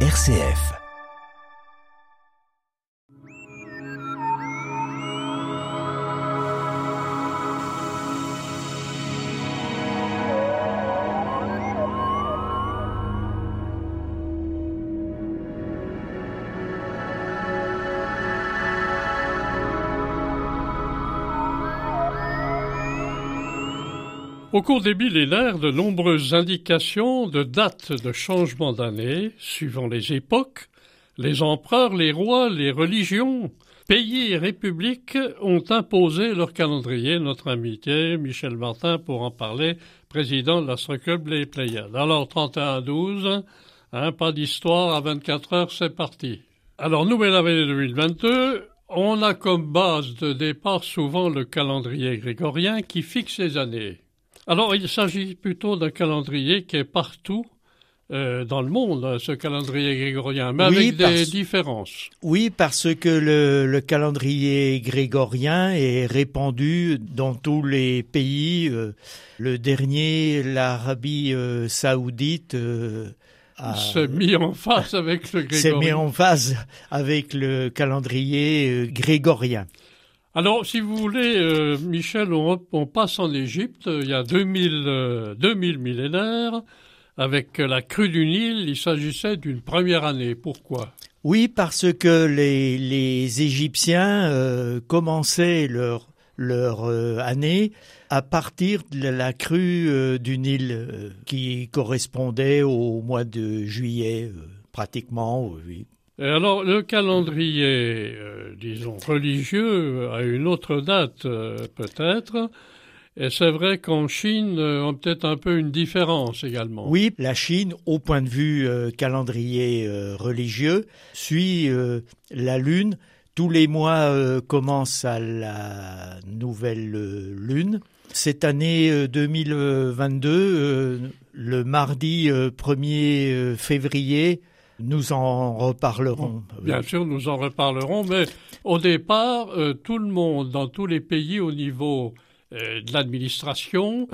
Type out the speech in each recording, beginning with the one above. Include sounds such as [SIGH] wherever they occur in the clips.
RCF. Au cours des millénaires, de nombreuses indications de dates de changement d'année, suivant les époques, les empereurs, les rois, les religions, pays et républiques ont imposé leur calendrier. Notre amitié, Michel Martin, pour en parler, président de l'Astroclub Les Pléiades. Alors, 31-12, hein, pas d'histoire, à 24 heures, c'est parti. Alors, nouvelle année 2022, on a comme base de départ souvent le calendrier grégorien qui fixe les années. Alors, il s'agit plutôt d'un calendrier qui est partout euh, dans le monde, ce calendrier grégorien, mais Oui, avec des parce- différences. Oui, parce que le, le calendrier grégorien est répandu dans tous les pays. euh, le dernier, l'Arabie euh, saoudite, C'est mis en face avec le [LAUGHS] s'est mis en phase avec le calendrier grégorien. Alors, si vous voulez, euh, Michel, on, passe en Égypte, il y a 2000, euh, 2000 millénaires, avec la crue du Nil, il s'agissait d'une première année. Pourquoi? Oui, parce que les, les Égyptiens euh, commençaient leur, année à partir de la crue du Nil, qui correspondait au mois de juillet, pratiquement. Et alors, le calendrier, euh, disons, religieux a une autre date, euh, peut-être. Et c'est vrai qu'en Chine, euh, on a peut-être un peu une différence également. Oui, la Chine, au point de vue euh, calendrier euh, religieux, suit euh, la lune. Tous les mois euh, commencent à la nouvelle euh, lune. Cette année euh, 2022, euh, le mardi euh, 1er euh, février, nous en reparlerons. Bien sûr, nous en reparlerons, mais au départ, euh, tout le monde, dans tous les pays au niveau euh, de l'administration,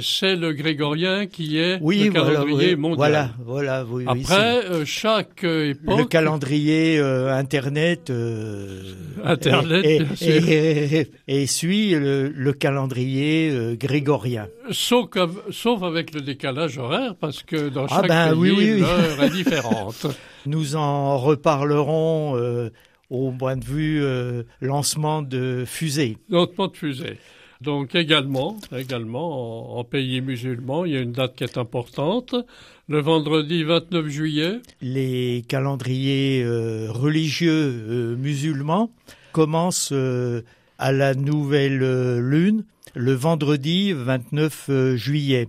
c'est le grégorien qui est Oui, le voilà, calendrier oui, mondial. voilà, voilà, oui, oui, c'est- Après, euh, chaque euh, époque... le calendrier euh, Internet, euh, Internet, et, bien sûr. et- et- et suit le, le calendrier euh, grégorien. Sauf, avec le décalage horaire, parce que dans Ah chaque ben, pays, l'heure est différente. [LAUGHS] Nous en reparlerons euh, au point de vue euh, lancement de fusée. Notre pas de fusée. Donc également, également en, pays musulman, il y a une date qui est importante. Le vendredi 29 juillet, Les calendriers euh, religieux euh, musulmans commencent euh, à la nouvelle lune le vendredi 29 euh, juillet.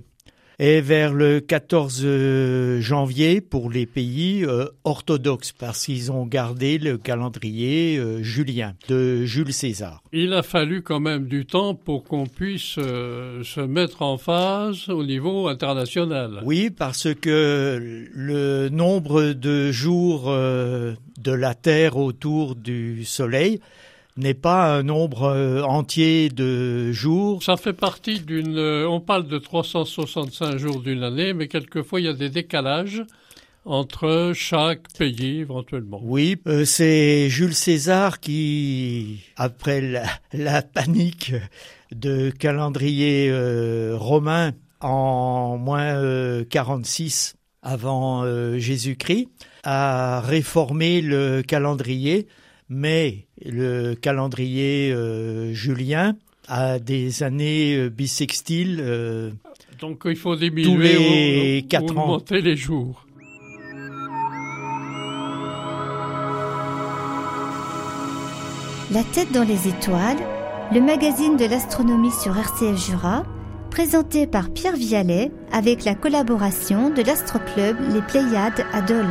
Et vers le 14 euh, janvier pour les pays euh, orthodoxes, parce qu'ils ont gardé le calendrier euh, julien de Jules César. il a fallu quand même du temps pour qu'on puisse euh, se mettre en phase au niveau international. Oui, parce que le nombre de jours de la Terre autour du Soleil n'est pas un nombre euh, entier de jours. Ça fait partie d'une... euh, on parle de 365 jours d'une année, mais quelquefois il y a des décalages entre chaque pays éventuellement. Oui, euh, c'est Jules César qui, après la, la panique de calendrier euh, romain en moins euh, 46 avant Jésus-Christ, a réformé le calendrier, mais le calendrier euh, julien a des années euh, bissextiles. euh, Donc il faut diminuer Tous les ou, quatre ou ans. augmenter les jours. La tête dans les étoiles, le magazine de l'astronomie sur RCF Jura, présenté par Pierre Vialet avec la collaboration de l'Astroclub Les Pléiades à Dole.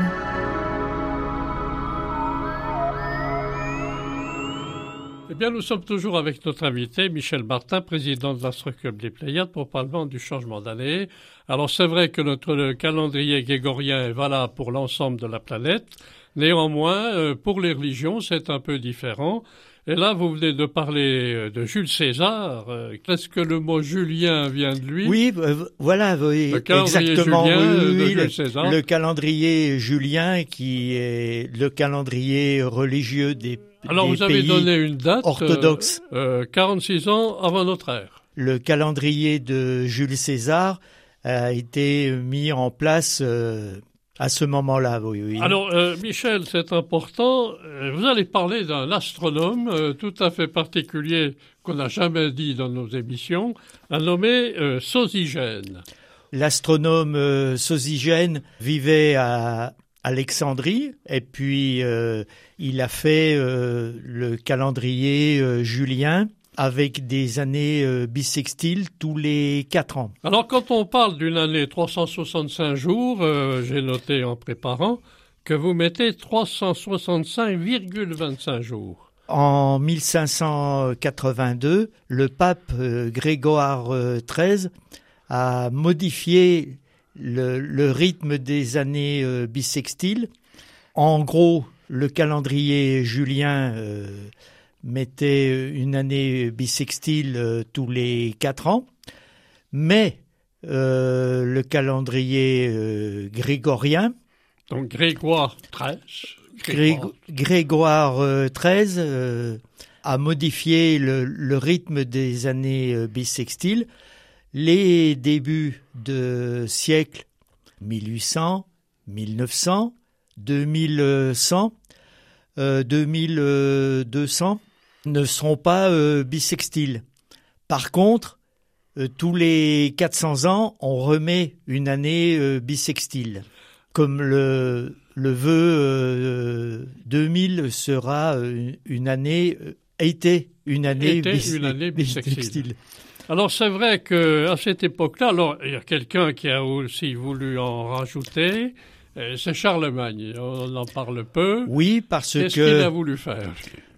Eh bien, nous sommes toujours avec notre invité, Michel Martin, président de l'Astroclub des Pléiades, pour parler du changement d'année. Alors, c'est vrai que notre calendrier grégorien est valable pour l'ensemble de la planète. Néanmoins, euh, pour les religions, c'est un peu différent. Et là, vous venez de parler euh, de Jules César. Euh, Est-ce que le mot Julien vient de lui? Oui, euh, voilà, oui, Le calendrier exactement. julien oui, de oui, Jules le, César. le calendrier julien qui est le calendrier religieux des, Alors, vous avez pays donné une date. euh, orthodoxes. euh, 46 ans avant notre ère. Le calendrier de Jules César a été mis en place euh, à ce moment-là. Oui, oui. Alors, euh, Michel, c'est important. euh, Vous allez parler d'un astronome euh, tout à fait particulier qu'on n'a jamais dit dans nos émissions, un nommé euh, Sosygène. L'astronome Sosygène vivait à Alexandrie et puis il a fait le calendrier julien avec des années euh, bissextiles tous les quatre ans. Alors, quand on parle d'une année 365 jours, euh, j'ai noté en préparant que vous mettez 365,25 jours. En 1582, le pape euh, Grégoire euh, XIII a modifié le, le rythme des années euh, bissextiles. En gros, le calendrier julien euh, mettait une année bissextile euh, tous les quatre ans, mais euh, le calendrier euh, grégorien Donc, Grégoire XIII. Gré- Grégoire euh, XIII euh, a modifié le, le rythme des années euh, bissextiles. Les débuts de siècle 1800, 1900, 2100, euh, 2200 ne seront pas euh, bissextiles. Par contre, euh, tous les 400 ans, on remet une année euh, bissextile. Comme le, le vœu euh, 2000 sera euh, une année, euh, était une année, bis- une année [LAUGHS] bissextile. bissextile. Alors c'est vrai que à cette époque-là, alors il y a quelqu'un qui a aussi voulu en rajouter, euh, c'est Charlemagne. On en parle peu. Oui, parce Qu'est-ce que qu'il a voulu faire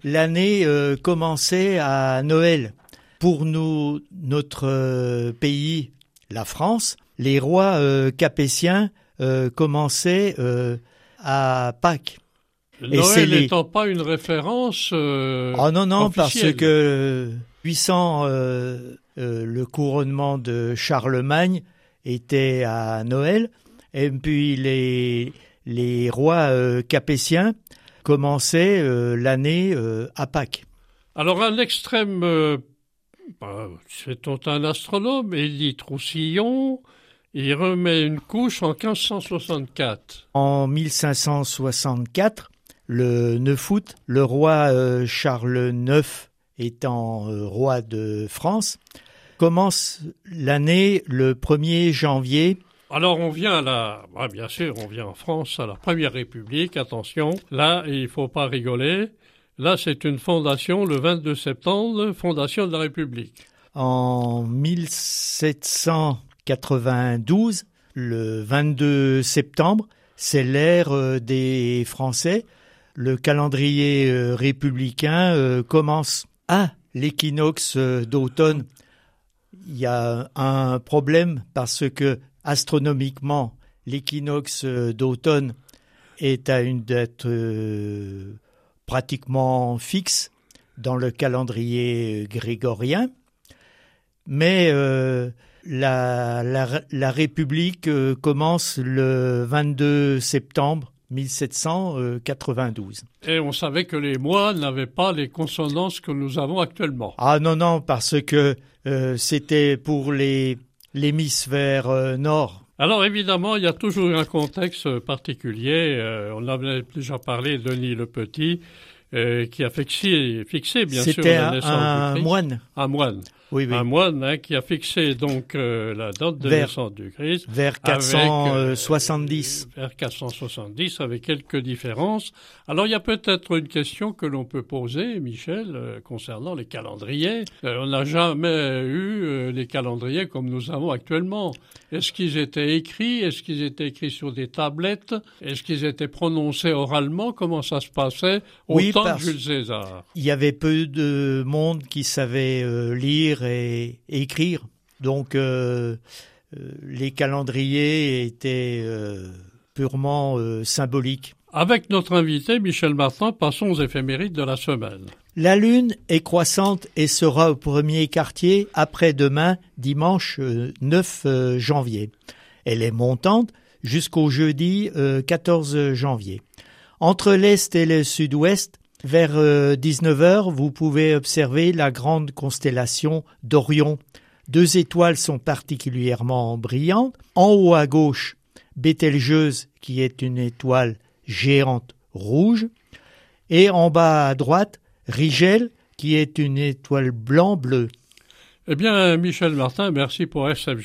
l'année euh, commençait à Noël. Pour nous, notre euh, pays, la France, les rois euh, capétiens euh, commençaient euh, à Pâques. Noël les- n'étant pas une référence. euh, oh non, non, parce que 800, euh, euh, le couronnement de Charlemagne était à Noël, et puis les, les rois euh, capétiens commençaient euh, l'année euh, à Pâques. Alors un extrême, bah, c'est un astronome, Élie Troussillon, il remet une couche en 1564. En 1564, le 9 août, le roi Charles IX étant roi de France, commence l'année le 1er janvier. Alors on vient à la, bien sûr, on vient en France à la Première République. Attention, là il faut pas rigoler. Là c'est une fondation le 22 septembre, fondation de la République. En 1792, le 22 septembre, c'est l'ère euh, des Français. Le calendrier euh, républicain euh, commence à l'équinoxe d'automne. Il y a un problème parce que astronomiquement, l'équinoxe euh, d'automne est à une date euh, pratiquement fixe dans le calendrier euh, grégorien. Mais euh, la, la, la République commence le 22 septembre 1792. Et on savait que les mois n'avaient pas les consonances que nous avons actuellement. Ah non, non, parce que euh, c'était pour les l'hémisphère euh, nord. Alors évidemment, il y a toujours un contexte particulier. Euh, on avait déjà parlé de Denis le Petit, euh, qui a fixé, fixé bien sûr la naissance un du Christ. moine. Un moine. Oui, oui. Un moine hein, qui a fixé donc euh, la date de Vers- naissance du Christ. Vers avec, euh, 470. vers 470, avec quelques différences. Alors, il y a peut-être une question que l'on peut poser, Michel, concernant les calendriers. On n'a jamais eu les calendriers comme nous avons actuellement. Est-ce qu'ils étaient écrits? Est-ce qu'ils étaient écrits sur des tablettes? Est-ce qu'ils étaient prononcés oralement? Comment ça se passait? Au Oui, temps Jules César Il y avait peu de monde qui savait euh, lire et écrire. Donc, euh, euh, les calendriers étaient purement symboliques. Avec notre invité, Michel Martin, passons aux éphémérides de la semaine. La lune est croissante et sera au premier quartier après-demain, dimanche 9 euh, euh, janvier. Elle est montante jusqu'au jeudi 14 euh, janvier. Entre l'est et le sud-ouest, vers 19h, vous pouvez observer la grande constellation d'Orion. Deux étoiles sont particulièrement brillantes. En haut à gauche, Bételgeuse, qui est une étoile géante rouge. Et en bas à droite, Rigel, qui est une étoile blanc-bleu. Eh bien, Michel Martin, merci pour SF.